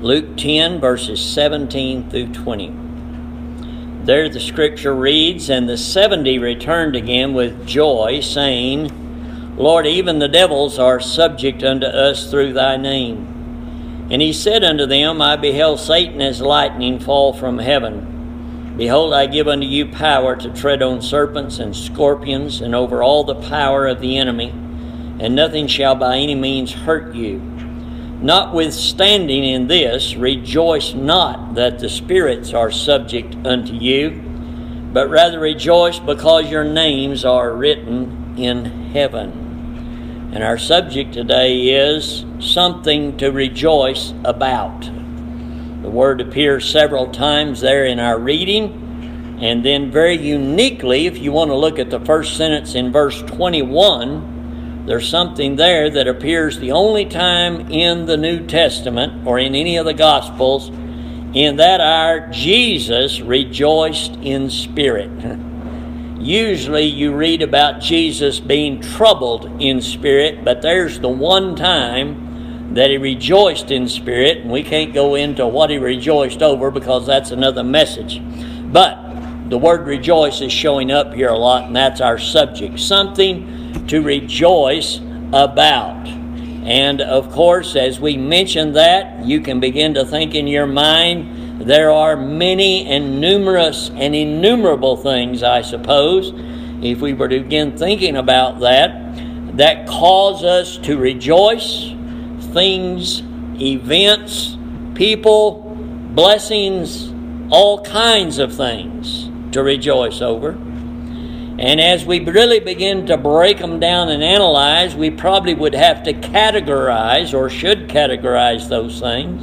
Luke 10, verses 17 through 20. There the scripture reads, And the seventy returned again with joy, saying, Lord, even the devils are subject unto us through thy name. And he said unto them, I beheld Satan as lightning fall from heaven. Behold, I give unto you power to tread on serpents and scorpions, and over all the power of the enemy and nothing shall by any means hurt you. Notwithstanding in this, rejoice not that the spirits are subject unto you, but rather rejoice because your names are written in heaven. And our subject today is something to rejoice about. The word appears several times there in our reading, and then very uniquely, if you want to look at the first sentence in verse 21, there's something there that appears the only time in the New Testament or in any of the Gospels, in that our Jesus rejoiced in spirit. Usually you read about Jesus being troubled in spirit, but there's the one time that he rejoiced in spirit, and we can't go into what he rejoiced over because that's another message. But the word rejoice is showing up here a lot, and that's our subject. Something to rejoice about. And of course, as we mention that, you can begin to think in your mind there are many and numerous and innumerable things, I suppose, if we were to begin thinking about that, that cause us to rejoice. Things, events, people, blessings, all kinds of things to rejoice over. And as we really begin to break them down and analyze, we probably would have to categorize or should categorize those things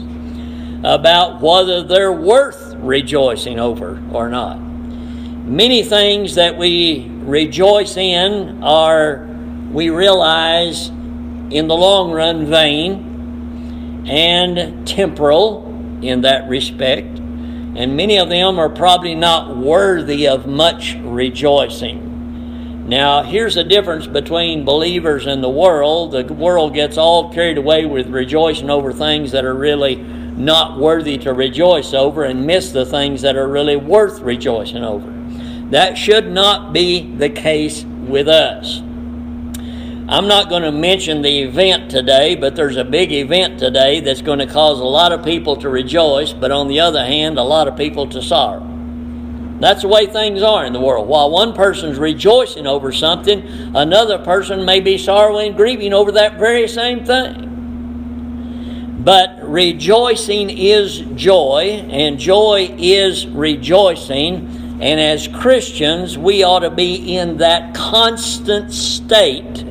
about whether they're worth rejoicing over or not. Many things that we rejoice in are, we realize, in the long run, vain and temporal in that respect. And many of them are probably not worthy of much rejoicing. Now, here's the difference between believers and the world. The world gets all carried away with rejoicing over things that are really not worthy to rejoice over and miss the things that are really worth rejoicing over. That should not be the case with us. I'm not going to mention the event today, but there's a big event today that's going to cause a lot of people to rejoice, but on the other hand, a lot of people to sorrow. That's the way things are in the world. While one person's rejoicing over something, another person may be sorrowing and grieving over that very same thing. But rejoicing is joy, and joy is rejoicing. And as Christians, we ought to be in that constant state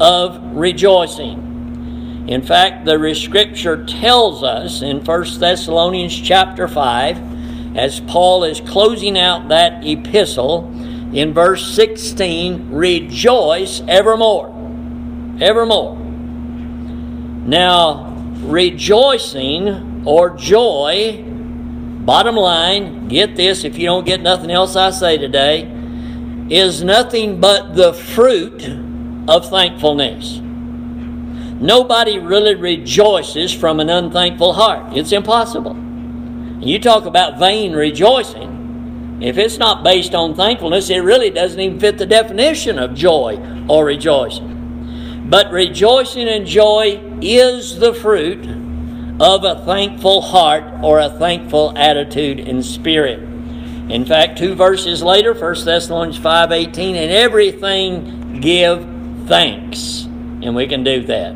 of rejoicing. In fact, the scripture tells us in 1 Thessalonians chapter 5 as Paul is closing out that epistle in verse 16 rejoice evermore. Evermore. Now, rejoicing or joy, bottom line, get this if you don't get nothing else I say today, is nothing but the fruit of thankfulness. Nobody really rejoices from an unthankful heart. It's impossible. You talk about vain rejoicing. If it's not based on thankfulness, it really doesn't even fit the definition of joy or rejoicing. But rejoicing and joy is the fruit of a thankful heart or a thankful attitude and spirit. In fact, two verses later, 1 Thessalonians 5:18, and everything give thanks. And we can do that.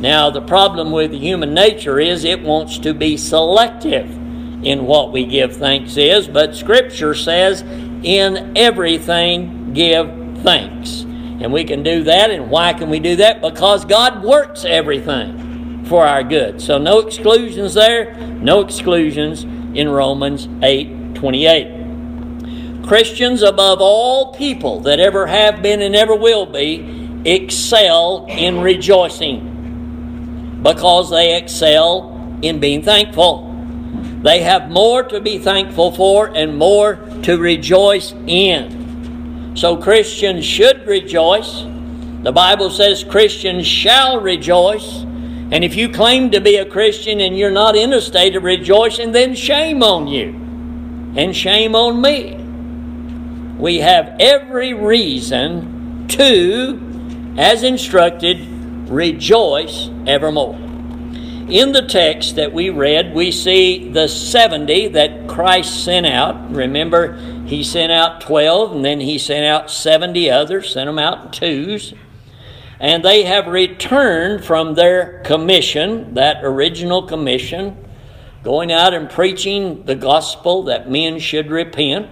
Now, the problem with human nature is it wants to be selective in what we give thanks is, but Scripture says, in everything give thanks. And we can do that. And why can we do that? Because God works everything for our good. So no exclusions there, no exclusions in Romans 8 28. Christians, above all people that ever have been and ever will be, excel in rejoicing because they excel in being thankful. They have more to be thankful for and more to rejoice in. So Christians should rejoice. The Bible says Christians shall rejoice. And if you claim to be a Christian and you're not in a state of rejoicing, then shame on you and shame on me. We have every reason to, as instructed, rejoice evermore. In the text that we read, we see the 70 that Christ sent out. Remember, he sent out 12 and then he sent out 70 others, sent them out in twos and they have returned from their commission, that original commission, going out and preaching the gospel that men should repent.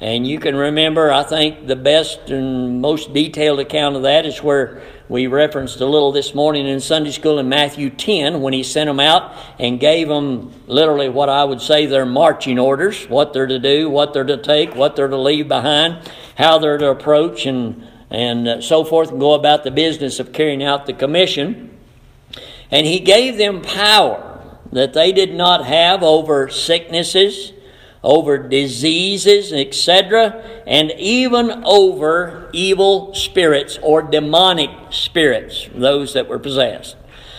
And you can remember, I think the best and most detailed account of that is where we referenced a little this morning in Sunday school in Matthew 10 when he sent them out and gave them literally what I would say their marching orders what they're to do, what they're to take, what they're to leave behind, how they're to approach and and uh, so forth, and go about the business of carrying out the commission. And he gave them power that they did not have over sicknesses, over diseases, etc., and even over evil spirits or demonic spirits, those that were possessed.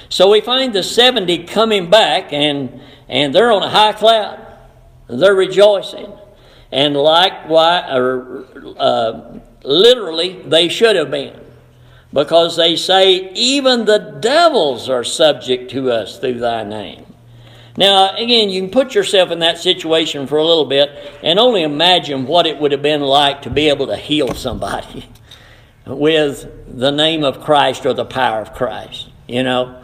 So we find the 70 coming back, and, and they're on a high cloud. They're rejoicing. And likewise, uh, Literally, they should have been. Because they say, even the devils are subject to us through thy name. Now, again, you can put yourself in that situation for a little bit and only imagine what it would have been like to be able to heal somebody with the name of Christ or the power of Christ. You know,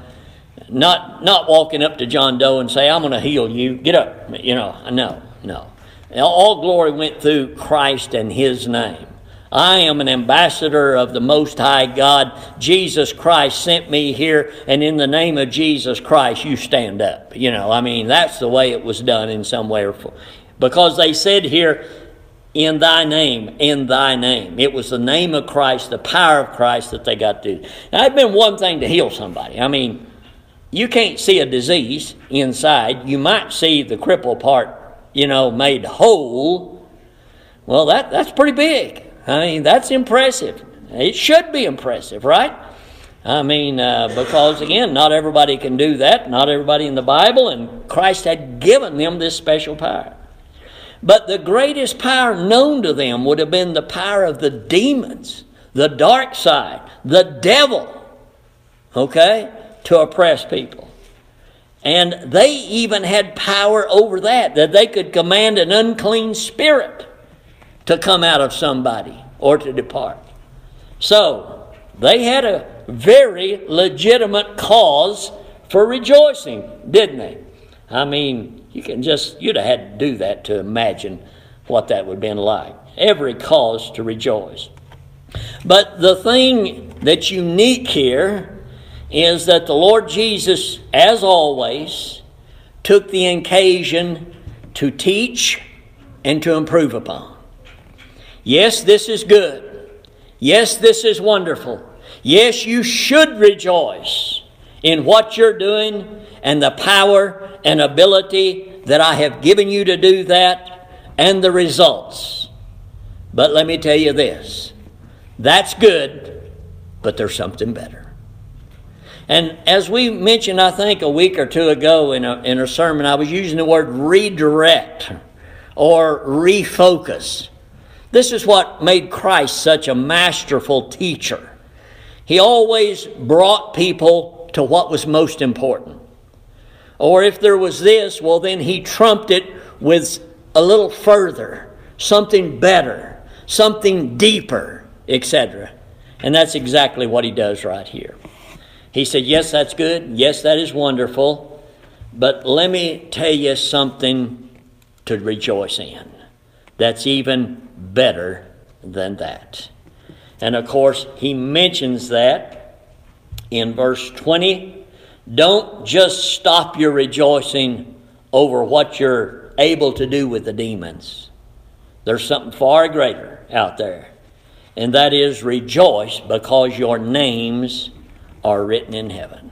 not not walking up to John Doe and say, "I'm going to heal you. Get up." You know, no, no. All glory went through Christ and His name. I am an ambassador of the Most High God. Jesus Christ sent me here, and in the name of Jesus Christ, you stand up. You know, I mean, that's the way it was done in some way. Or form. Because they said here, in thy name, in thy name. It was the name of Christ, the power of Christ that they got to. Now, it'd been one thing to heal somebody. I mean, you can't see a disease inside. You might see the crippled part, you know, made whole. Well, that, that's pretty big. I mean, that's impressive. It should be impressive, right? I mean, uh, because again, not everybody can do that, not everybody in the Bible, and Christ had given them this special power. But the greatest power known to them would have been the power of the demons, the dark side, the devil, okay, to oppress people. And they even had power over that, that they could command an unclean spirit to come out of somebody or to depart. So, they had a very legitimate cause for rejoicing, didn't they? I mean, you can just, you'd have had to do that to imagine what that would have been like. Every cause to rejoice. But the thing that's unique here is that the Lord Jesus, as always, took the occasion to teach and to improve upon. Yes, this is good. Yes, this is wonderful. Yes, you should rejoice in what you're doing and the power and ability that I have given you to do that and the results. But let me tell you this that's good, but there's something better. And as we mentioned, I think a week or two ago in a, in a sermon, I was using the word redirect or refocus. This is what made Christ such a masterful teacher. He always brought people to what was most important. Or if there was this, well, then he trumped it with a little further, something better, something deeper, etc. And that's exactly what he does right here. He said, Yes, that's good. Yes, that is wonderful. But let me tell you something to rejoice in that's even better than that. And of course, he mentions that in verse 20. Don't just stop your rejoicing over what you're able to do with the demons. There's something far greater out there. And that is rejoice because your names are written in heaven.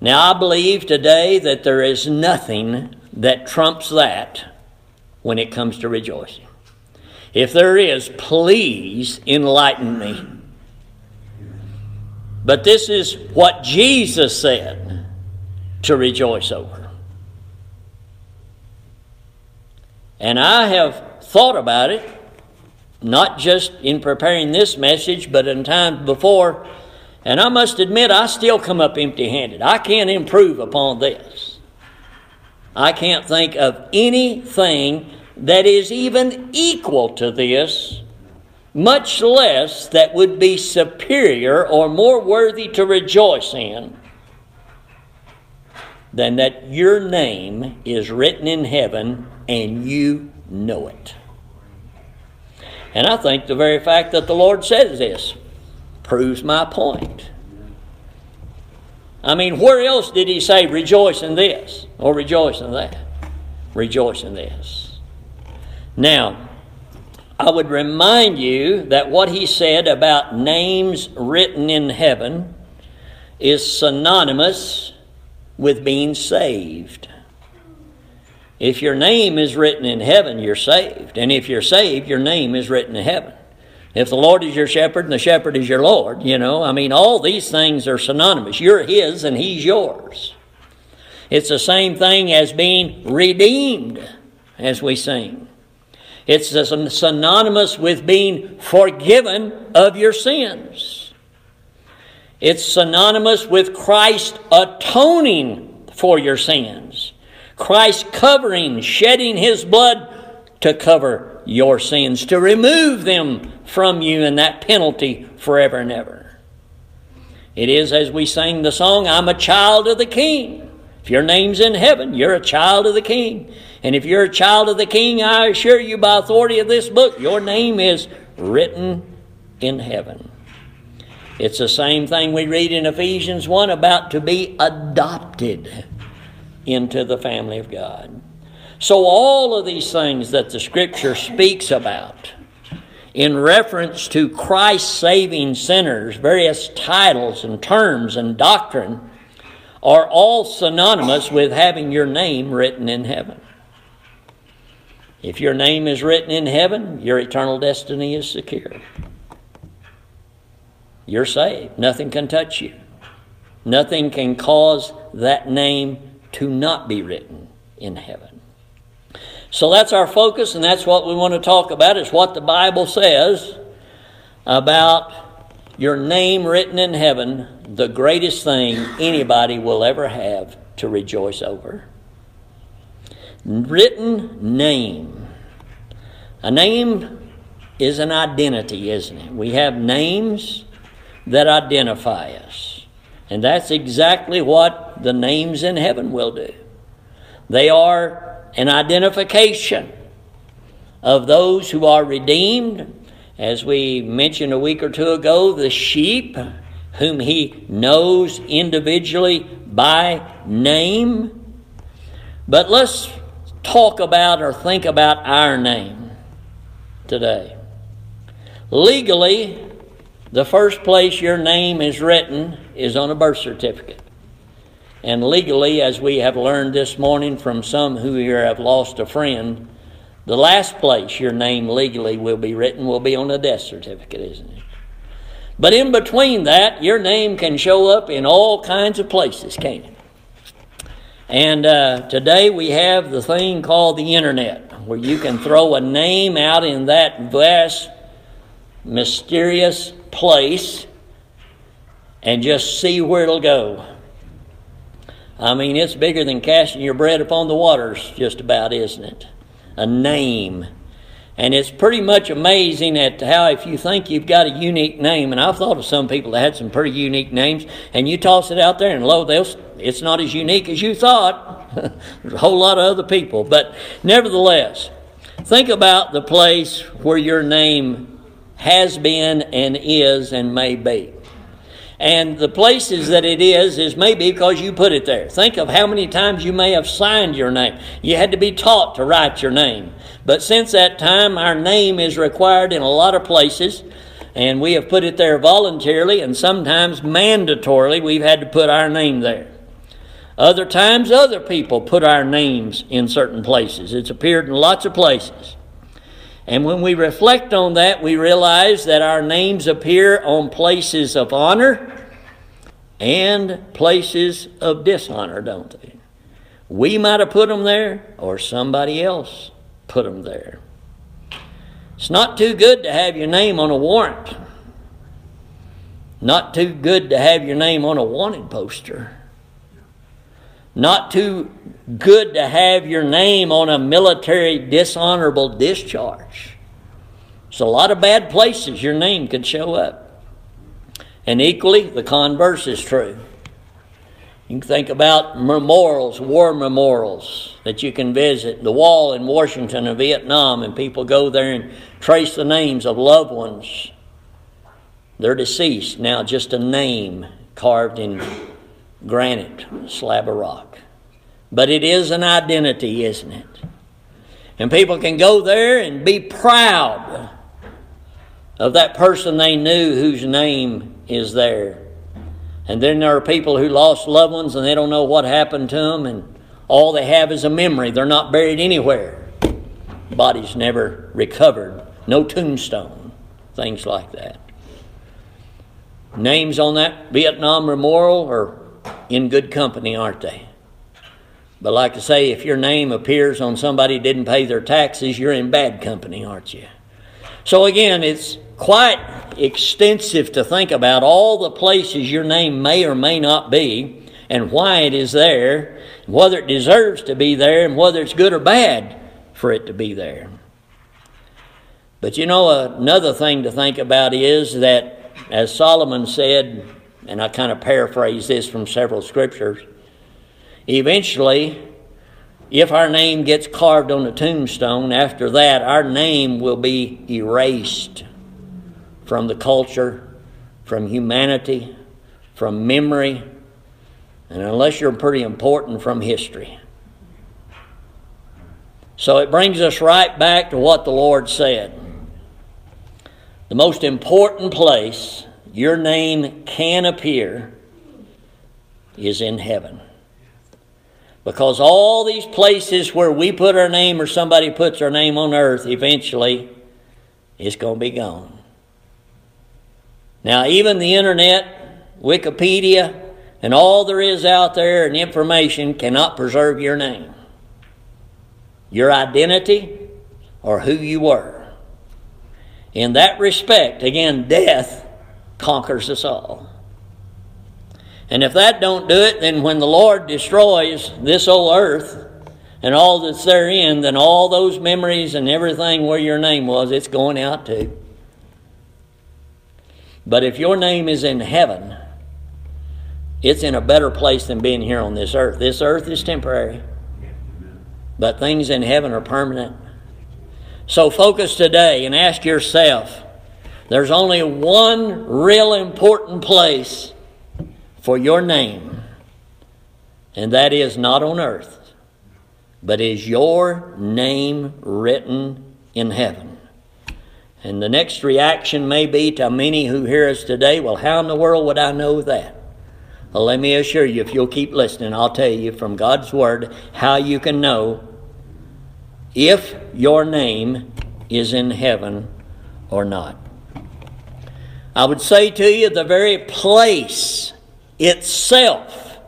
Now, I believe today that there is nothing that trumps that when it comes to rejoicing. If there is, please enlighten me. But this is what Jesus said to rejoice over. And I have thought about it, not just in preparing this message, but in times before. And I must admit, I still come up empty handed. I can't improve upon this. I can't think of anything that is even equal to this, much less that would be superior or more worthy to rejoice in than that your name is written in heaven and you know it. And I think the very fact that the Lord says this proves my point. I mean, where else did he say, rejoice in this or rejoice in that? Rejoice in this. Now, I would remind you that what he said about names written in heaven is synonymous with being saved. If your name is written in heaven, you're saved. And if you're saved, your name is written in heaven. If the Lord is your shepherd and the shepherd is your Lord, you know, I mean, all these things are synonymous. You're His and He's yours. It's the same thing as being redeemed, as we sing. It's synonymous with being forgiven of your sins. It's synonymous with Christ atoning for your sins. Christ covering, shedding His blood to cover your sins, to remove them from you and that penalty forever and ever. It is as we sang the song, I'm a child of the King. If your name's in heaven, you're a child of the King. And if you're a child of the King, I assure you by authority of this book, your name is written in heaven. It's the same thing we read in Ephesians 1 about to be adopted into the family of God. So, all of these things that the Scripture speaks about in reference to Christ saving sinners, various titles and terms and doctrine, are all synonymous with having your name written in heaven. If your name is written in heaven, your eternal destiny is secure. You're saved. Nothing can touch you. Nothing can cause that name to not be written in heaven. So that's our focus, and that's what we want to talk about. Is what the Bible says about your name written in heaven, the greatest thing anybody will ever have to rejoice over. Written name. A name is an identity, isn't it? We have names that identify us. And that's exactly what the names in heaven will do. They are an identification of those who are redeemed. As we mentioned a week or two ago, the sheep, whom he knows individually by name. But let's talk about or think about our name today. Legally, the first place your name is written is on a birth certificate. And legally, as we have learned this morning from some who here have lost a friend, the last place your name legally will be written will be on a death certificate, isn't it? But in between that, your name can show up in all kinds of places, can't it? And uh, today we have the thing called the internet, where you can throw a name out in that vast, mysterious place and just see where it'll go. I mean, it's bigger than casting your bread upon the waters, just about, isn't it? A name. And it's pretty much amazing at how if you think you've got a unique name, and I've thought of some people that had some pretty unique names, and you toss it out there, and lo, they'll, it's not as unique as you thought. There's a whole lot of other people. But nevertheless, think about the place where your name has been and is and may be. And the places that it is, is maybe because you put it there. Think of how many times you may have signed your name. You had to be taught to write your name. But since that time, our name is required in a lot of places, and we have put it there voluntarily, and sometimes mandatorily, we've had to put our name there. Other times, other people put our names in certain places. It's appeared in lots of places. And when we reflect on that, we realize that our names appear on places of honor and places of dishonor, don't they? We might have put them there, or somebody else put them there. It's not too good to have your name on a warrant. Not too good to have your name on a wanted poster. Not too good to have your name on a military dishonorable discharge. It's a lot of bad places your name could show up. And equally, the converse is true. You can think about memorials, war memorials that you can visit. The wall in Washington and Vietnam, and people go there and trace the names of loved ones. They're deceased, now just a name carved in granite, slab of rock. But it is an identity, isn't it? And people can go there and be proud of that person they knew whose name is there. And then there are people who lost loved ones and they don't know what happened to them, and all they have is a memory. They're not buried anywhere. Bodies never recovered, no tombstone, things like that. Names on that Vietnam memorial are in good company, aren't they? But like I say, if your name appears on somebody didn't pay their taxes, you're in bad company, aren't you? So again, it's quite extensive to think about all the places your name may or may not be and why it is there, whether it deserves to be there, and whether it's good or bad for it to be there. But you know, another thing to think about is that, as Solomon said, and I kind of paraphrase this from several scriptures, eventually, if our name gets carved on a tombstone, after that, our name will be erased from the culture, from humanity, from memory, and unless you're pretty important, from history. So it brings us right back to what the Lord said. The most important place your name can appear is in heaven. Because all these places where we put our name or somebody puts our name on earth, eventually, it's going to be gone. Now, even the internet, Wikipedia, and all there is out there and information cannot preserve your name, your identity, or who you were. In that respect, again, death conquers us all. And if that don't do it, then when the Lord destroys this old earth and all that's therein, then all those memories and everything where your name was, it's going out too. But if your name is in heaven, it's in a better place than being here on this earth. This earth is temporary, but things in heaven are permanent. So focus today and ask yourself there's only one real important place for your name, and that is not on earth, but is your name written in heaven. And the next reaction may be to many who hear us today, well, how in the world would I know that? Well, let me assure you, if you'll keep listening, I'll tell you from God's Word how you can know if your name is in heaven or not. I would say to you, the very place itself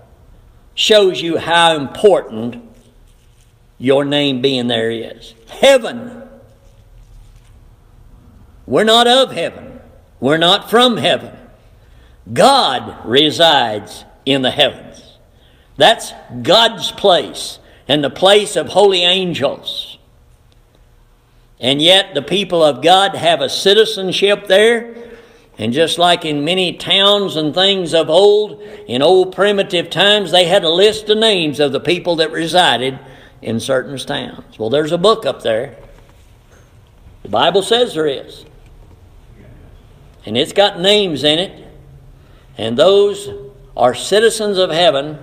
shows you how important your name being there is. Heaven we're not of heaven. We're not from heaven. God resides in the heavens. That's God's place and the place of holy angels. And yet, the people of God have a citizenship there. And just like in many towns and things of old, in old primitive times, they had a list of names of the people that resided in certain towns. Well, there's a book up there. The Bible says there is and it's got names in it, and those are citizens of heaven.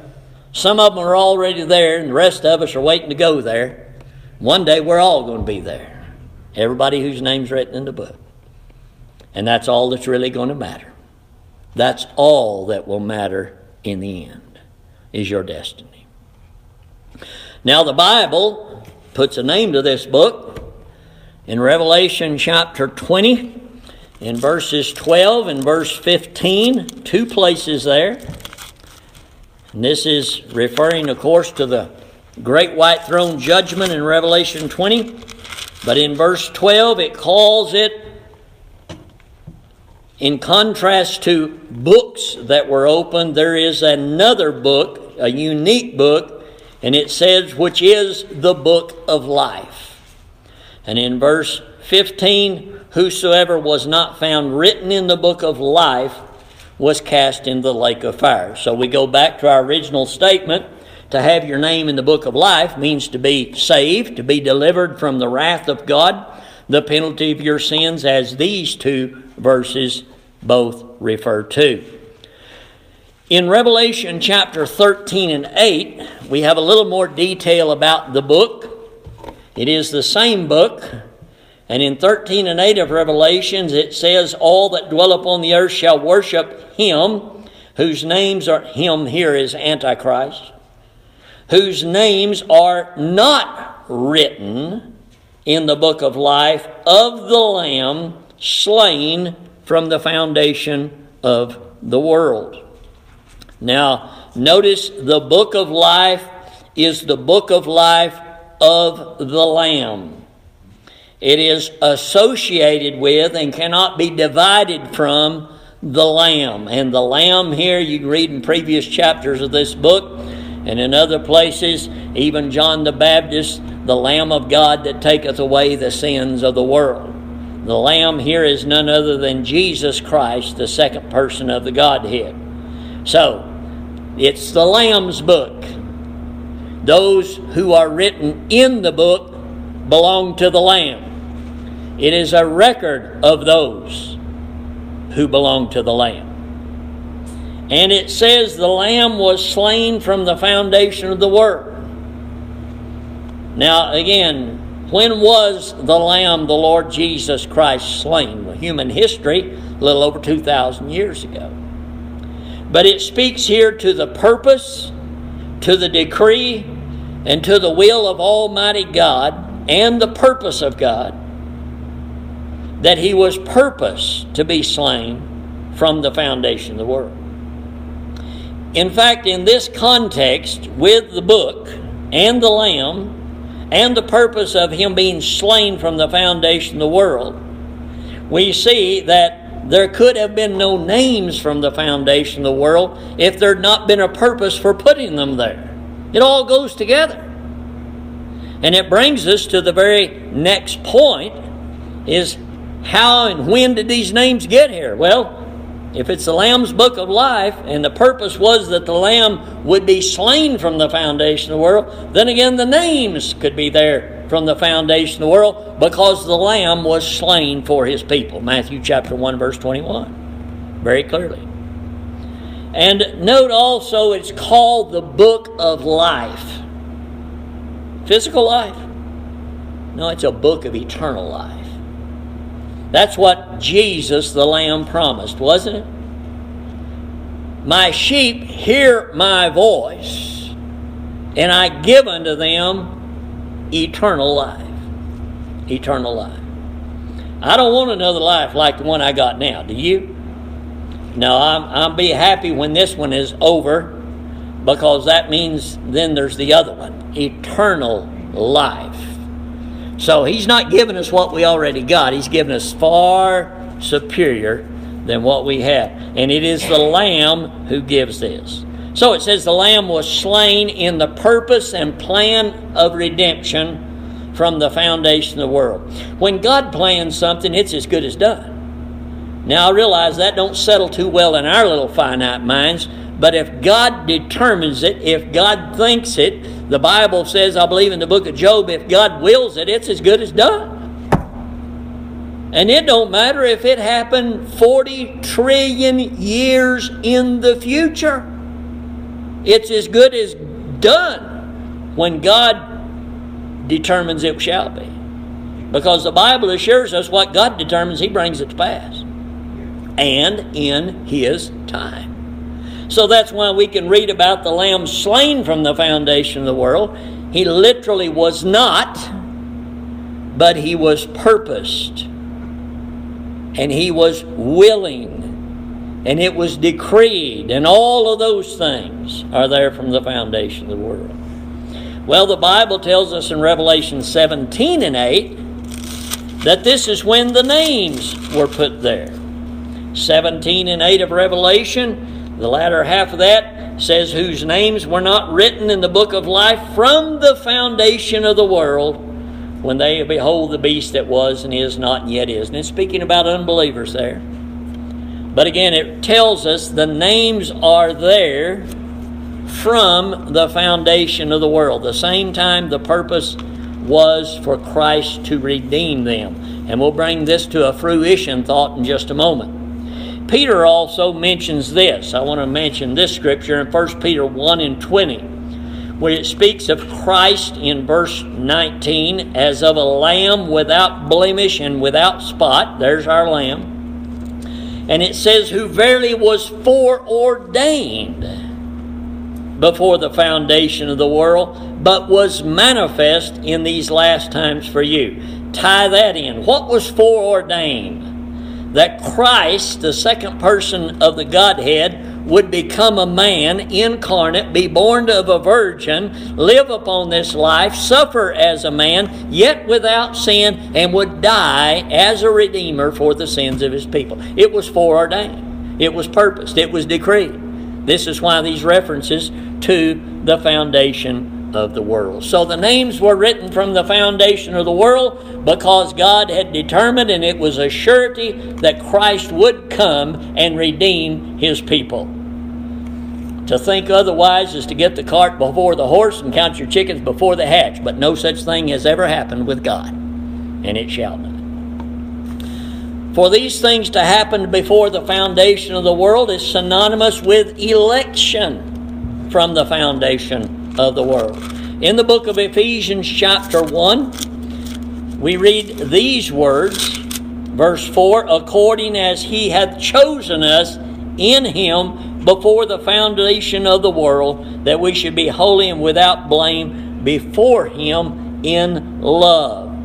Some of them are already there, and the rest of us are waiting to go there. One day we're all going to be there. Everybody whose name's written in the book. And that's all that's really going to matter. That's all that will matter in the end, is your destiny. Now, the Bible puts a name to this book in Revelation chapter 20 in verses 12 and verse 15, two places there. And this is referring, of course, to the great white throne judgment in Revelation 20. But in verse 12, it calls it, in contrast to books that were opened, there is another book, a unique book, and it says, which is the book of life. And in verse 15, whosoever was not found written in the book of life was cast in the lake of fire. So we go back to our original statement. To have your name in the book of life means to be saved, to be delivered from the wrath of God, the penalty of your sins, as these two verses both refer to. In Revelation chapter 13 and 8, we have a little more detail about the book. It is the same book, and in 13 and 8 of Revelations, it says, All that dwell upon the earth shall worship him, whose names are, him here is Antichrist, whose names are not written in the book of life of the Lamb slain from the foundation of the world. Now, notice the book of life is the book of life of the Lamb. It is associated with and cannot be divided from the Lamb. And the Lamb here, you read in previous chapters of this book and in other places, even John the Baptist, the Lamb of God that taketh away the sins of the world. The Lamb here is none other than Jesus Christ, the second person of the Godhead. So, it's the Lamb's book. Those who are written in the book belong to the Lamb. It is a record of those who belong to the Lamb. And it says the Lamb was slain from the foundation of the world. Now, again, when was the Lamb, the Lord Jesus Christ, slain? Human history, a little over 2,000 years ago. But it speaks here to the purpose, to the decree, and to the will of Almighty God and the purpose of God that he was purposed to be slain from the foundation of the world. In fact, in this context, with the book and the Lamb and the purpose of him being slain from the foundation of the world, we see that there could have been no names from the foundation of the world if there had not been a purpose for putting them there. It all goes together. And it brings us to the very next point is how and when did these names get here? Well, if it's the Lamb's book of life, and the purpose was that the Lamb would be slain from the foundation of the world, then again the names could be there from the foundation of the world because the Lamb was slain for his people. Matthew chapter 1, verse 21. Very clearly. And note also it's called the book of life. Physical life? No, it's a book of eternal life. That's what Jesus the Lamb promised, wasn't it? My sheep hear my voice, and I give unto them eternal life. Eternal life. I don't want another life like the one I got now. Do you? No, I'm, I'll be happy when this one is over because that means then there's the other one eternal life. So he's not giving us what we already got. He's given us far superior than what we have. And it is the Lamb who gives this. So it says the Lamb was slain in the purpose and plan of redemption from the foundation of the world. When God plans something, it's as good as done. Now I realize that don't settle too well in our little finite minds, but if God determines it, if God thinks it, the Bible says, I believe in the book of Job, if God wills it, it's as good as done. And it don't matter if it happened 40 trillion years in the future. It's as good as done when God determines it shall be. Because the Bible assures us what God determines, He brings it to pass. And in His time. So that's why we can read about the Lamb slain from the foundation of the world. He literally was not, but he was purposed. And he was willing. and it was decreed, and all of those things are there from the foundation of the world. Well, the Bible tells us in Revelation 17 and 8 that this is when the names were put there. 17 and 8 of Revelation, the latter half of that says, Whose names were not written in the book of life from the foundation of the world when they behold the beast that was and is not and yet is. And it's speaking about unbelievers there. But again, it tells us the names are there from the foundation of the world. The same time the purpose was for Christ to redeem them. And we'll bring this to a fruition thought in just a moment. Peter also mentions this. I want to mention this scripture in 1 Peter 1 and 20, where it speaks of Christ in verse 19 as of a lamb without blemish and without spot. There's our lamb. And it says, Who verily was foreordained before the foundation of the world, but was manifest in these last times for you. Tie that in. What was foreordained? That Christ, the second person of the Godhead, would become a man incarnate, be born of a virgin, live upon this life, suffer as a man, yet without sin, and would die as a redeemer for the sins of his people. It was foreordained, it was purposed, it was decreed. This is why these references to the foundation of the world. So the names were written from the foundation of the world because God had determined, and it was a surety that Christ would come and redeem his people. To think otherwise is to get the cart before the horse and count your chickens before the hatch, but no such thing has ever happened with God, and it shall not. For these things to happen before the foundation of the world is synonymous with election from the foundation of the world. In the book of Ephesians, chapter 1, we read these words, verse 4 according as he hath chosen us in him before the foundation of the world, that we should be holy and without blame before him in love.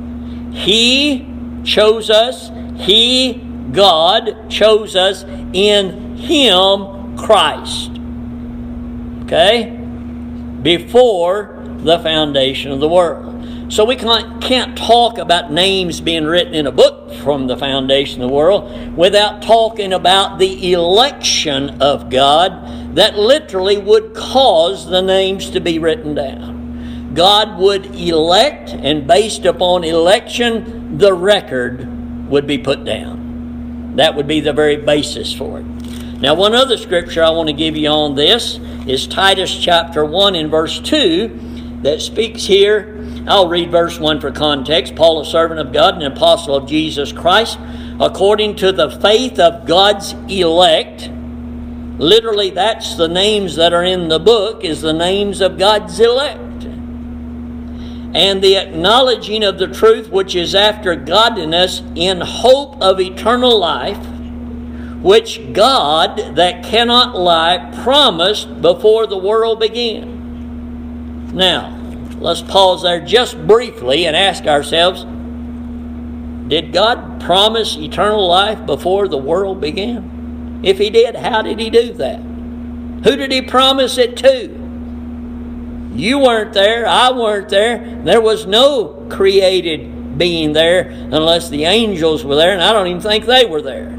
He chose us he, God, chose us in Him, Christ. Okay? Before the foundation of the world. So we can't, can't talk about names being written in a book from the foundation of the world without talking about the election of God that literally would cause the names to be written down. God would elect, and based upon election, the record would be put down. That would be the very basis for it. Now, one other scripture I want to give you on this is Titus chapter 1 and verse 2 that speaks here. I'll read verse 1 for context. Paul, a servant of God and an apostle of Jesus Christ, according to the faith of God's elect. Literally, that's the names that are in the book, is the names of God's elect and the acknowledging of the truth which is after godliness in hope of eternal life, which God that cannot lie promised before the world began. Now, let's pause there just briefly and ask ourselves Did God promise eternal life before the world began? If He did, how did He do that? Who did He promise it to? You weren't there. I weren't there. There was no created being there unless the angels were there, and I don't even think they were there.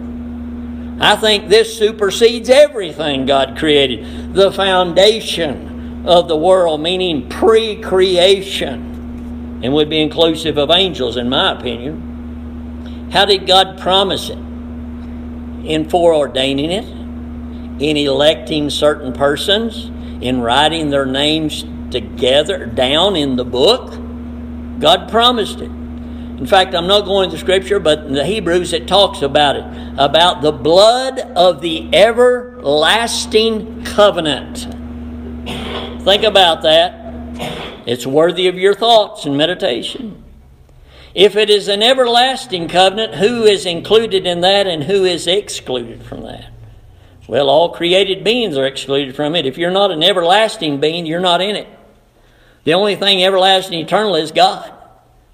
I think this supersedes everything God created. The foundation of the world, meaning pre creation, and would be inclusive of angels, in my opinion. How did God promise it? In foreordaining it, in electing certain persons, in writing their names together down in the book. God promised it. In fact, I'm not going to scripture, but in the Hebrews it talks about it about the blood of the everlasting covenant. Think about that. It's worthy of your thoughts and meditation. If it is an everlasting covenant, who is included in that and who is excluded from that? Well, all created beings are excluded from it. If you're not an everlasting being, you're not in it. The only thing everlasting eternal is God.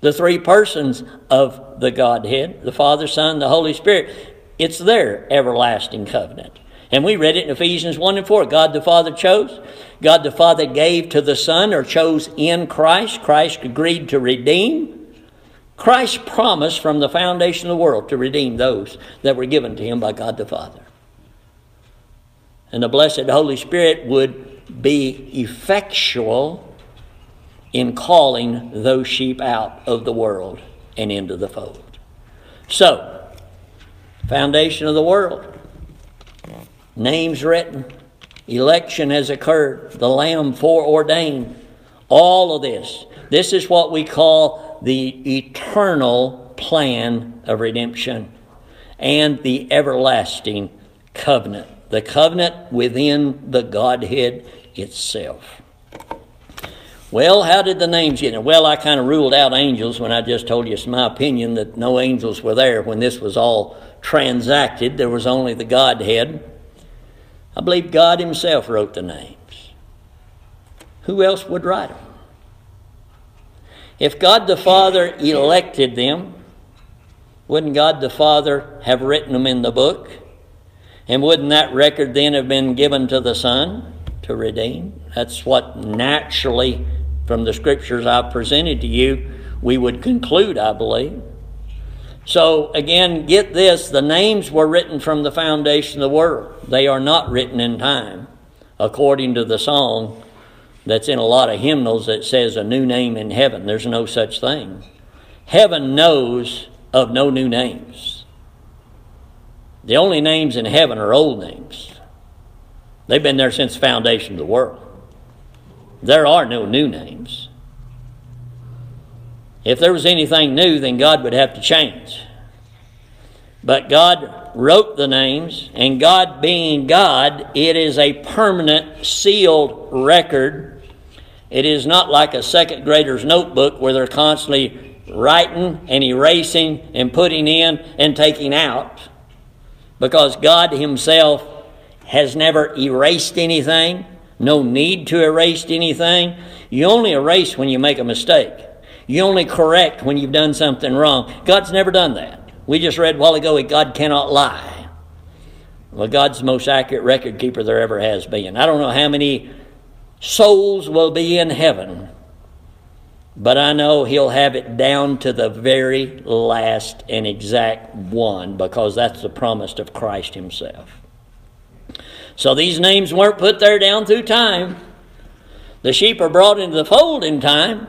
The three persons of the Godhead, the Father, Son, the Holy Spirit. It's their everlasting covenant. And we read it in Ephesians 1 and 4. God the Father chose. God the Father gave to the Son or chose in Christ. Christ agreed to redeem. Christ promised from the foundation of the world to redeem those that were given to him by God the Father. And the blessed Holy Spirit would be effectual in calling those sheep out of the world and into the fold. So, foundation of the world, names written, election has occurred, the Lamb foreordained, all of this. This is what we call the eternal plan of redemption and the everlasting covenant, the covenant within the Godhead itself. Well, how did the names get in? Well, I kind of ruled out angels when I just told you it's my opinion that no angels were there when this was all transacted. There was only the Godhead. I believe God Himself wrote the names. Who else would write them? If God the Father elected them, wouldn't God the Father have written them in the book? And wouldn't that record then have been given to the Son to redeem? That's what naturally, from the scriptures I've presented to you, we would conclude, I believe. So, again, get this the names were written from the foundation of the world. They are not written in time, according to the song that's in a lot of hymnals that says a new name in heaven. There's no such thing. Heaven knows of no new names. The only names in heaven are old names. They've been there since the foundation of the world. There are no new names. If there was anything new, then God would have to change. But God wrote the names, and God being God, it is a permanent sealed record. It is not like a second grader's notebook where they're constantly writing and erasing and putting in and taking out. Because God Himself has never erased anything, no need to erase anything. You only erase when you make a mistake. You only correct when you've done something wrong. God's never done that. We just read a while ago God cannot lie. Well, God's the most accurate record keeper there ever has been. I don't know how many souls will be in heaven, but I know He'll have it down to the very last and exact one because that's the promise of Christ Himself. So these names weren't put there down through time. The sheep are brought into the fold in time.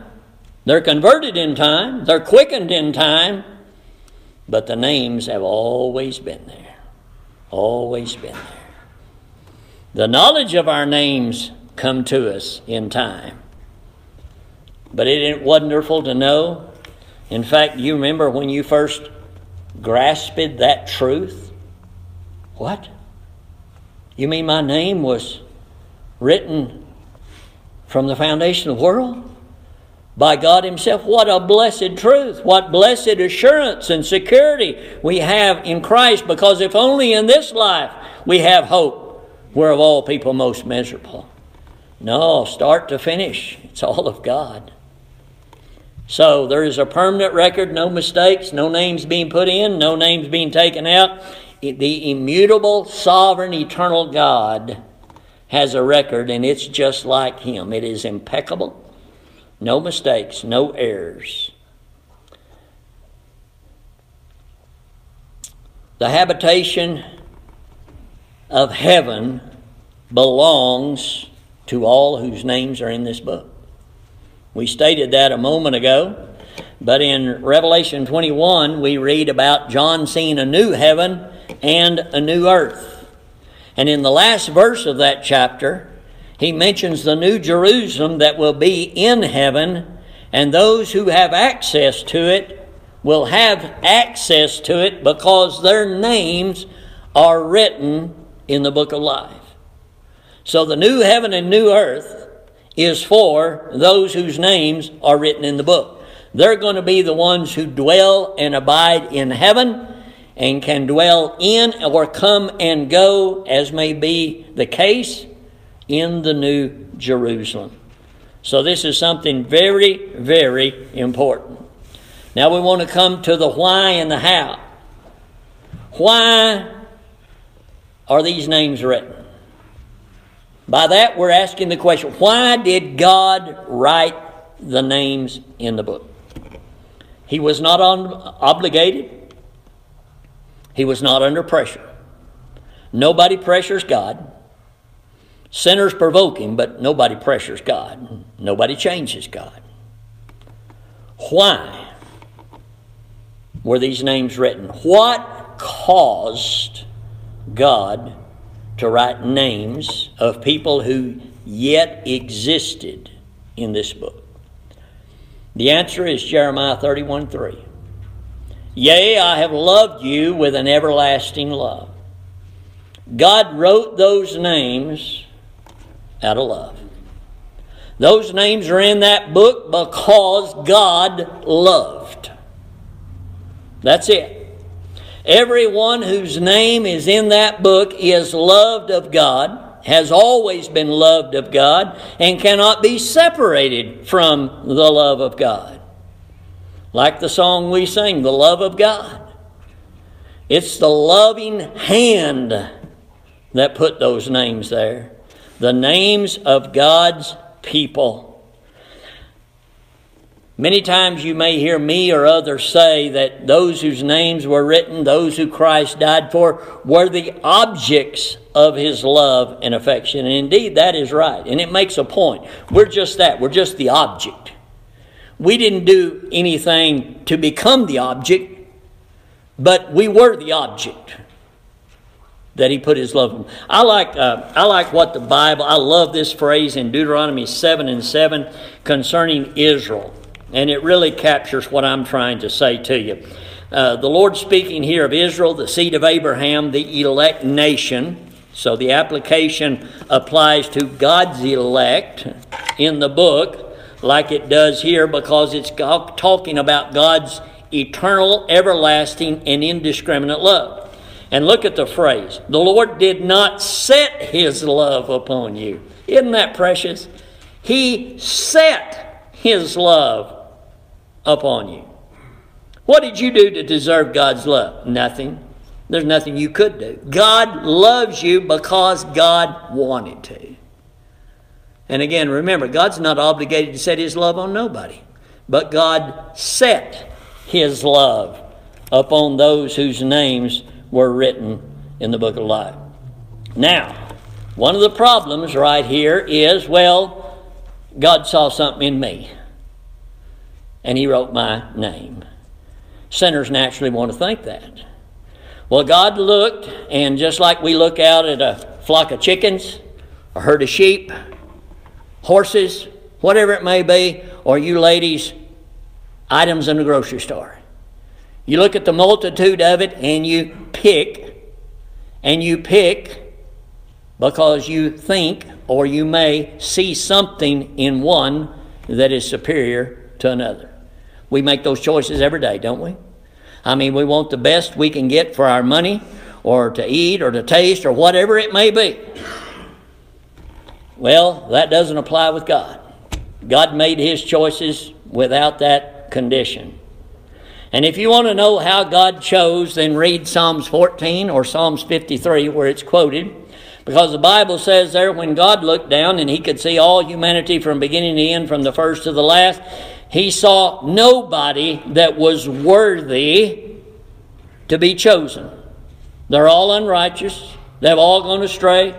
They're converted in time, they're quickened in time, but the names have always been there. Always been there. The knowledge of our names come to us in time. But isn't it wonderful to know? In fact, you remember when you first grasped that truth? What? You mean my name was written from the foundation of the world? by God Himself. What a blessed truth. What blessed assurance and security we have in Christ because if only in this life we have hope, we're of all people most miserable. No, start to finish, it's all of God. So there is a permanent record, no mistakes, no names being put in, no names being taken out. The immutable, sovereign, eternal God has a record, and it's just like Him. It is impeccable no mistakes, no errors. The habitation of heaven belongs to all whose names are in this book. We stated that a moment ago, but in Revelation 21, we read about John seeing a new heaven and a new earth. And in the last verse of that chapter, he mentions the new Jerusalem that will be in heaven, and those who have access to it will have access to it because their names are written in the book of life. So the new heaven and new earth is for those whose names are written in the book. They're going to be the ones who dwell and abide in heaven and can dwell in or come and go as may be the case in the New Jerusalem. So, this is something very, very important. Now, we want to come to the why and the how. Why are these names written? By that, we're asking the question why did God write the names in the book? He was not on, obligated, he was not under pressure. Nobody pressures God. Sinners provoke him, but nobody pressures God. Nobody changes God. Why were these names written? What caused God to write names of people who yet existed in this book? The answer is Jeremiah 31 3. Yea, I have loved you with an everlasting love. God wrote those names out of love. Those names are in that book because God loved. That's it. Everyone whose name is in that book is loved of God, has always been loved of God, and cannot be separated from the love of God. Like the song we sing, The Love of God. It's the loving hand that put those names there. The names of God's people. Many times you may hear me or others say that those whose names were written, those who Christ died for, were the objects of his love and affection. And indeed, that is right. And it makes a point. We're just that. We're just the object. We didn't do anything to become the object, but we were the object that he put his love on. I like, uh, I like what the Bible, I love this phrase in Deuteronomy 7 and 7 concerning Israel. And it really captures what I'm trying to say to you. Uh, the Lord speaking here of Israel, the seed of Abraham, the elect nation. So the application applies to God's elect in the book, like it does here, because it's talking about God's eternal, everlasting, and indiscriminate love. And look at the phrase the Lord did not set his love upon you. Isn't that precious? He set his love upon you. What did you do to deserve God's love? Nothing. There's nothing you could do. God loves you because God wanted to. And again, remember, God's not obligated to set his love on nobody, but God set his love upon those whose names were written in the book of life. Now, one of the problems right here is well, God saw something in me, and He wrote my name. Sinners naturally want to think that. Well, God looked, and just like we look out at a flock of chickens, a herd of sheep, horses, whatever it may be, or you ladies, items in the grocery store. You look at the multitude of it and you pick, and you pick because you think or you may see something in one that is superior to another. We make those choices every day, don't we? I mean, we want the best we can get for our money or to eat or to taste or whatever it may be. Well, that doesn't apply with God. God made his choices without that condition. And if you want to know how God chose, then read Psalms 14 or Psalms 53, where it's quoted. Because the Bible says there, when God looked down and he could see all humanity from beginning to end, from the first to the last, he saw nobody that was worthy to be chosen. They're all unrighteous. They've all gone astray.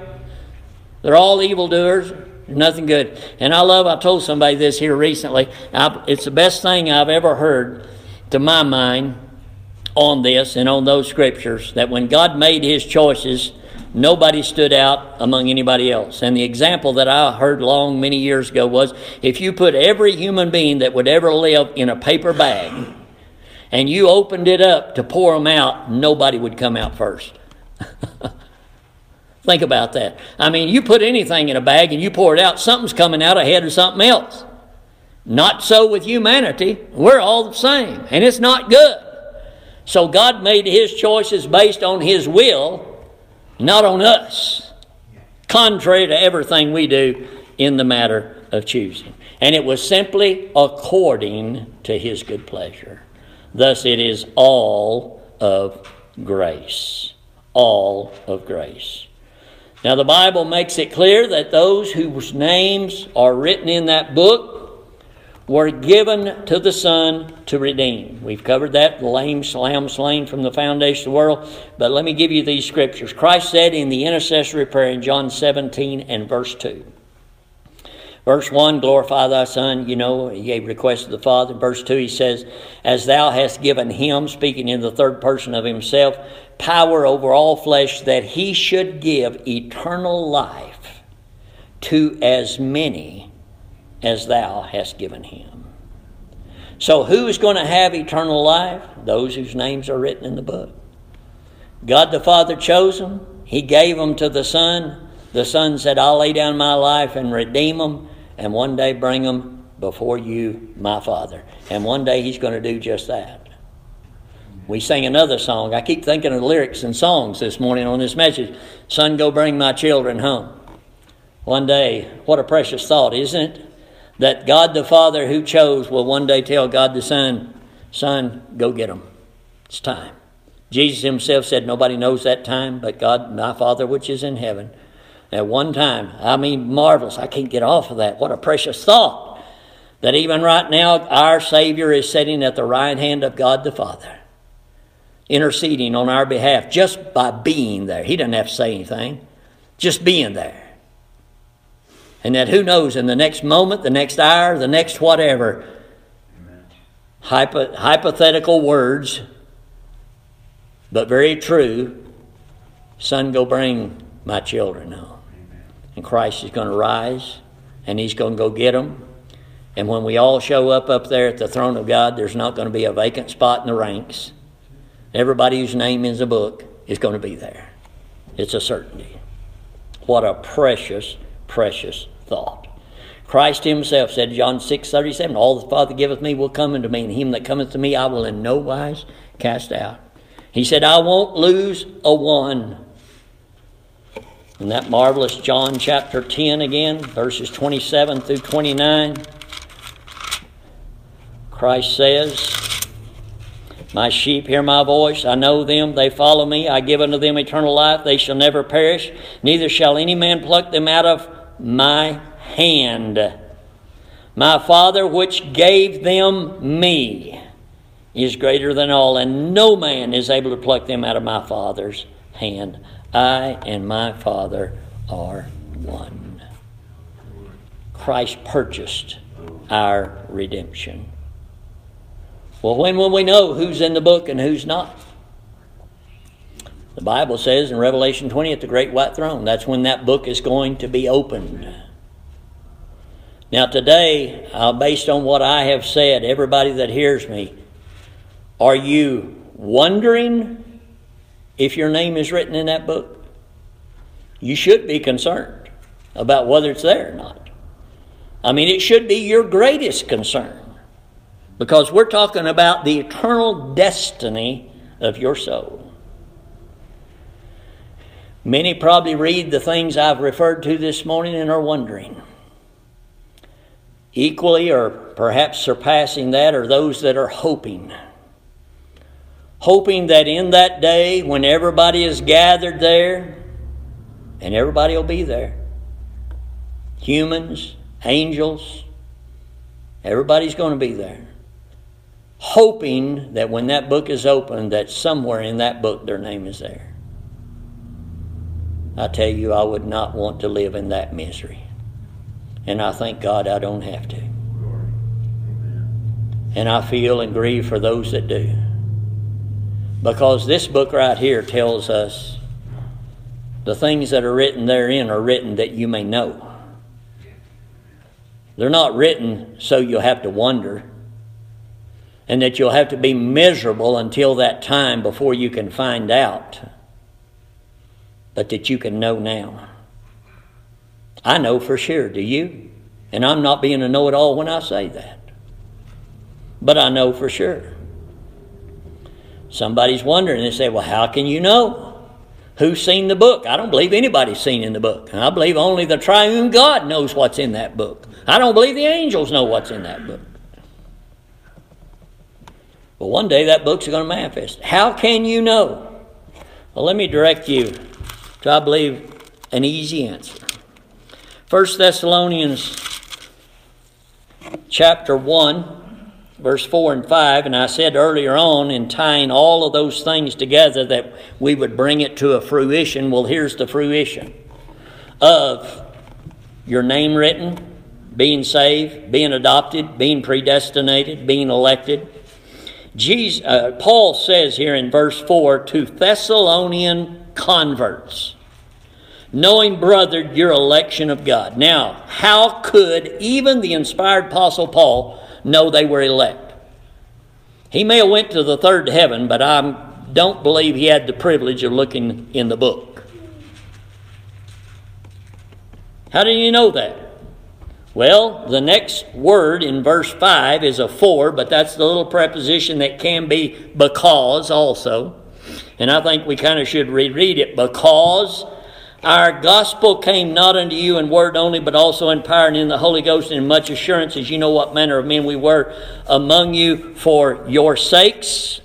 They're all evildoers. Nothing good. And I love, I told somebody this here recently. I, it's the best thing I've ever heard to my mind on this and on those scriptures that when God made his choices, nobody stood out among anybody else. And the example that I heard long many years ago was if you put every human being that would ever live in a paper bag and you opened it up to pour them out, nobody would come out first. Think about that. I mean, you put anything in a bag and you pour it out, something's coming out ahead of something else. Not so with humanity. We're all the same, and it's not good. So God made his choices based on his will, not on us, contrary to everything we do in the matter of choosing. And it was simply according to his good pleasure. Thus, it is all of grace. all of grace. Now, the Bible makes it clear that those whose names are written in that book were given to the Son to redeem. We've covered that, the lame lamb slain from the foundation of the world. But let me give you these scriptures. Christ said in the intercessory prayer in John 17 and verse 2. Verse 1, glorify thy Son. You know, he gave request the Father. Verse 2, he says, As thou hast given him, speaking in the third person of himself, power over all flesh, that he should give eternal life to as many as thou hast given him. So, who is going to have eternal life? Those whose names are written in the book. God the Father chose them, He gave them to the Son. The Son said, I'll lay down my life and redeem them, and one day bring them before you, my Father. And one day He's going to do just that. We sang another song. I keep thinking of lyrics and songs this morning on this message. Son, go bring my children home. One day, what a precious thought, isn't it? that God the Father who chose will one day tell God the Son, Son, go get them. It's time. Jesus himself said, Nobody knows that time but God, my Father, which is in heaven. At one time, I mean, marvelous. I can't get off of that. What a precious thought that even right now, our Savior is sitting at the right hand of God the Father, interceding on our behalf just by being there. He doesn't have to say anything, just being there. And that who knows, in the next moment, the next hour, the next whatever, hypo, hypothetical words, but very true, son, go bring my children home. And Christ is going to rise, and he's going to go get them. And when we all show up up there at the throne of God, there's not going to be a vacant spot in the ranks. Everybody whose name is a book is going to be there. It's a certainty. What a precious, precious thought. Christ himself said, John 6 37, All the Father giveth me will come unto me, and him that cometh to me I will in no wise cast out. He said, I won't lose a one. In that marvelous John chapter 10 again, verses 27 through 29, Christ says, My sheep hear my voice, I know them, they follow me, I give unto them eternal life, they shall never perish, neither shall any man pluck them out of my hand. My Father, which gave them me, is greater than all, and no man is able to pluck them out of my Father's hand. I and my Father are one. Christ purchased our redemption. Well, when will we know who's in the book and who's not? The Bible says in Revelation 20 at the great white throne, that's when that book is going to be opened. Now, today, uh, based on what I have said, everybody that hears me, are you wondering if your name is written in that book? You should be concerned about whether it's there or not. I mean, it should be your greatest concern because we're talking about the eternal destiny of your soul. Many probably read the things I've referred to this morning and are wondering. Equally, or perhaps surpassing that, are those that are hoping. Hoping that in that day, when everybody is gathered there, and everybody will be there humans, angels, everybody's going to be there. Hoping that when that book is opened, that somewhere in that book their name is there. I tell you, I would not want to live in that misery. And I thank God I don't have to. And I feel and grieve for those that do. Because this book right here tells us the things that are written therein are written that you may know. They're not written so you'll have to wonder and that you'll have to be miserable until that time before you can find out but that you can know now. I know for sure, do you? And I'm not being a know it all when I say that. But I know for sure. Somebody's wondering, they say, well, how can you know? Who's seen the book? I don't believe anybody's seen in the book. I believe only the triune God knows what's in that book. I don't believe the angels know what's in that book. But one day that book's going to manifest. How can you know? Well, let me direct you to, I believe, an easy answer. 1 Thessalonians chapter 1, verse 4 and 5, and I said earlier on in tying all of those things together that we would bring it to a fruition. Well, here's the fruition of your name written, being saved, being adopted, being predestinated, being elected. Jesus, uh, Paul says here in verse 4 to Thessalonian converts, knowing, brother, your election of God. Now, how could even the inspired apostle Paul know they were elect? He may have went to the third heaven, but I don't believe he had the privilege of looking in the book. How do you know that? Well, the next word in verse 5 is a for, but that's the little preposition that can be because also. And I think we kind of should reread it because our gospel came not unto you in word only, but also in power and in the Holy Ghost and in much assurance, as you know what manner of men we were among you for your sakes.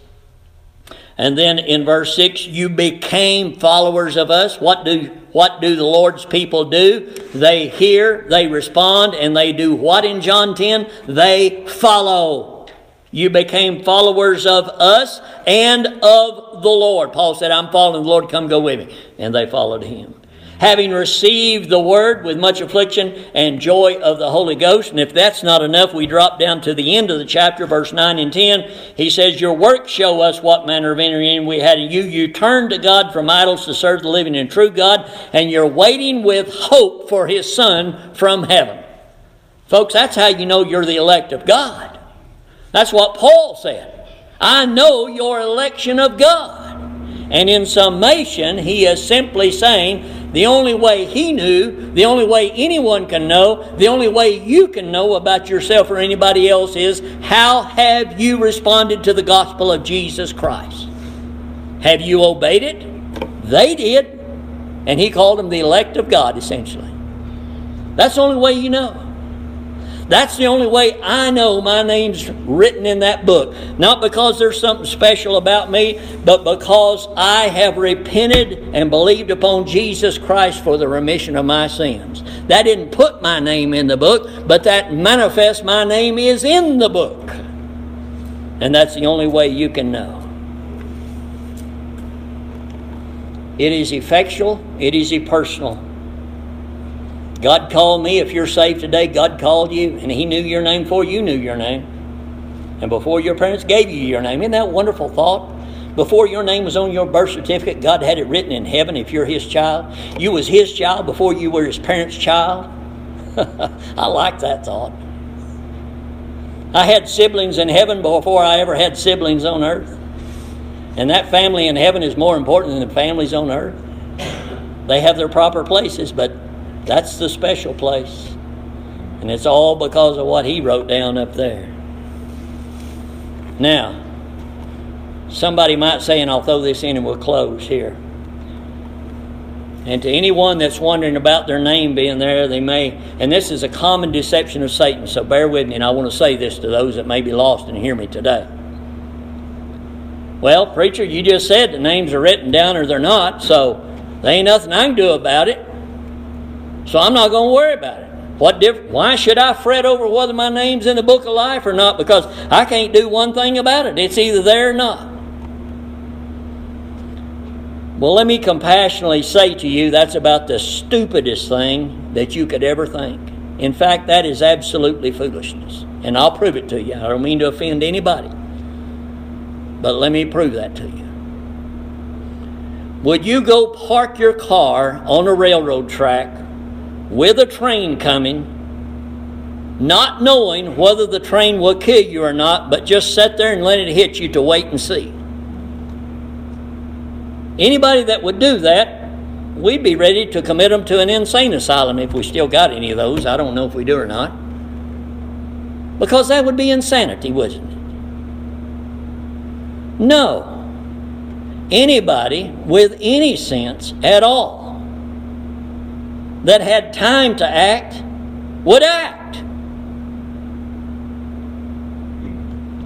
And then in verse 6, you became followers of us. What do what do the Lord's people do? They hear, they respond, and they do what in John 10? They follow. You became followers of us and of the Lord. Paul said, I'm following the Lord, come go with me. And they followed him having received the word with much affliction and joy of the Holy Ghost. And if that's not enough, we drop down to the end of the chapter, verse 9 and 10. He says, Your works show us what manner of entering we had in you. You turned to God from idols to serve the living and true God, and you're waiting with hope for his Son from heaven. Folks, that's how you know you're the elect of God. That's what Paul said. I know your election of God. And in summation, he is simply saying the only way he knew, the only way anyone can know, the only way you can know about yourself or anybody else is how have you responded to the gospel of Jesus Christ? Have you obeyed it? They did. And he called them the elect of God, essentially. That's the only way you know. That's the only way I know my name's written in that book. Not because there's something special about me, but because I have repented and believed upon Jesus Christ for the remission of my sins. That didn't put my name in the book, but that manifests my name is in the book. And that's the only way you can know. It is effectual, it is impersonal. God called me. If you're saved today, God called you, and He knew your name before you knew your name. And before your parents gave you your name. Isn't that wonderful thought? Before your name was on your birth certificate, God had it written in heaven if you're His child. You was His child before you were His parents' child. I like that thought. I had siblings in heaven before I ever had siblings on earth. And that family in heaven is more important than the families on earth. They have their proper places, but that's the special place. And it's all because of what he wrote down up there. Now, somebody might say, and I'll throw this in and we'll close here. And to anyone that's wondering about their name being there, they may, and this is a common deception of Satan, so bear with me, and I want to say this to those that may be lost and hear me today. Well, preacher, you just said the names are written down or they're not, so there ain't nothing I can do about it. So I'm not going to worry about it. What diff- why should I fret over whether my name's in the book of life or not? Because I can't do one thing about it. It's either there or not. Well, let me compassionately say to you that's about the stupidest thing that you could ever think. In fact, that is absolutely foolishness. And I'll prove it to you. I don't mean to offend anybody. But let me prove that to you. Would you go park your car on a railroad track with a train coming, not knowing whether the train will kill you or not, but just sit there and let it hit you to wait and see. Anybody that would do that, we'd be ready to commit them to an insane asylum if we still got any of those. I don't know if we do or not. Because that would be insanity, wouldn't it? No. Anybody with any sense at all that had time to act would act.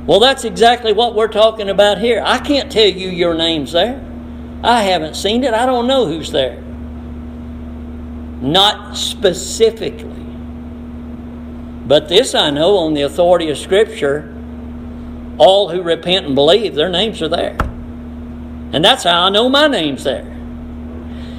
Well, that's exactly what we're talking about here. I can't tell you your name's there. I haven't seen it. I don't know who's there. Not specifically. But this I know on the authority of Scripture all who repent and believe, their names are there. And that's how I know my name's there.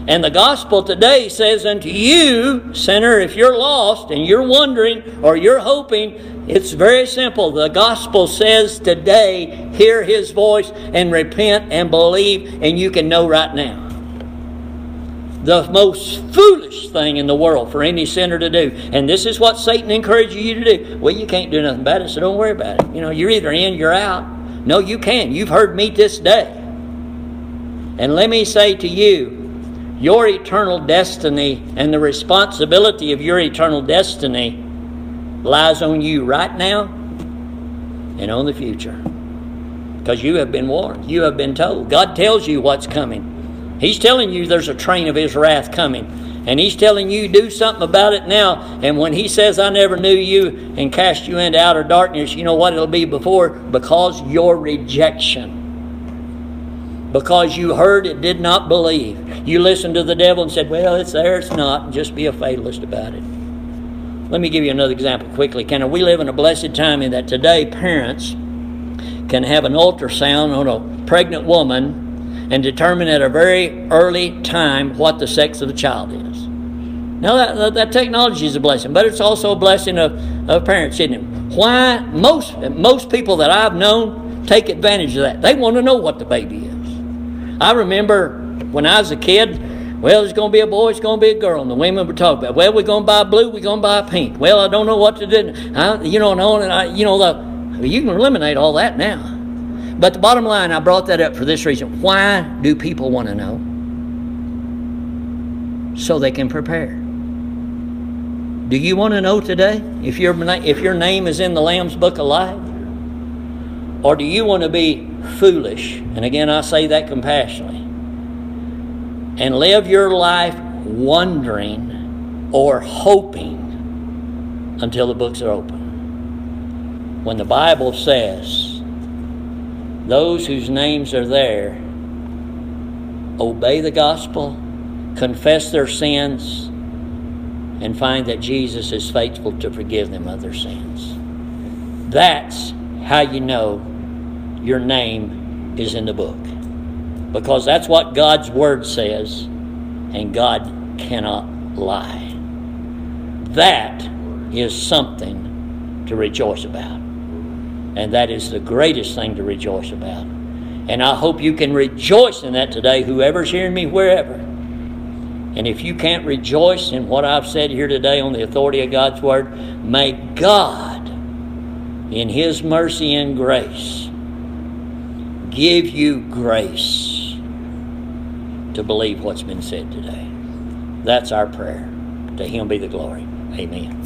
And the gospel today says unto you, sinner, if you're lost and you're wondering or you're hoping, it's very simple. The gospel says today, hear his voice and repent and believe, and you can know right now. The most foolish thing in the world for any sinner to do. And this is what Satan encourages you to do. Well, you can't do nothing about it, so don't worry about it. You know, you're either in, you're out. No, you can. You've heard me this day. And let me say to you, your eternal destiny and the responsibility of your eternal destiny lies on you right now and on the future. Because you have been warned, you have been told. God tells you what's coming. He's telling you there's a train of His wrath coming. And He's telling you do something about it now. And when He says, I never knew you and cast you into outer darkness, you know what it'll be before? Because your rejection because you heard it did not believe. You listened to the devil and said, Well, it's there, it's not. Just be a fatalist about it. Let me give you another example quickly. Can we live in a blessed time in that today parents can have an ultrasound on a pregnant woman and determine at a very early time what the sex of the child is. Now that, that technology is a blessing, but it's also a blessing of, of parents, isn't it? Why most most people that I've known take advantage of that. They want to know what the baby is. I remember when I was a kid, well, it's going to be a boy, it's going to be a girl, and the women would talk about, well, we're going to buy blue, we're going to buy pink. Well, I don't know what to do. I, you know, and on and I, you know, the, you can eliminate all that now. But the bottom line, I brought that up for this reason. Why do people want to know? So they can prepare. Do you want to know today if your, if your name is in the Lamb's Book of Life? Or do you want to be foolish, and again I say that compassionately, and live your life wondering or hoping until the books are open. When the Bible says, those whose names are there obey the gospel, confess their sins, and find that Jesus is faithful to forgive them of their sins. That's how you know your name is in the book. Because that's what God's Word says, and God cannot lie. That is something to rejoice about. And that is the greatest thing to rejoice about. And I hope you can rejoice in that today, whoever's hearing me, wherever. And if you can't rejoice in what I've said here today on the authority of God's Word, may God, in His mercy and grace, give you grace to believe what's been said today. That's our prayer. To Him be the glory. Amen.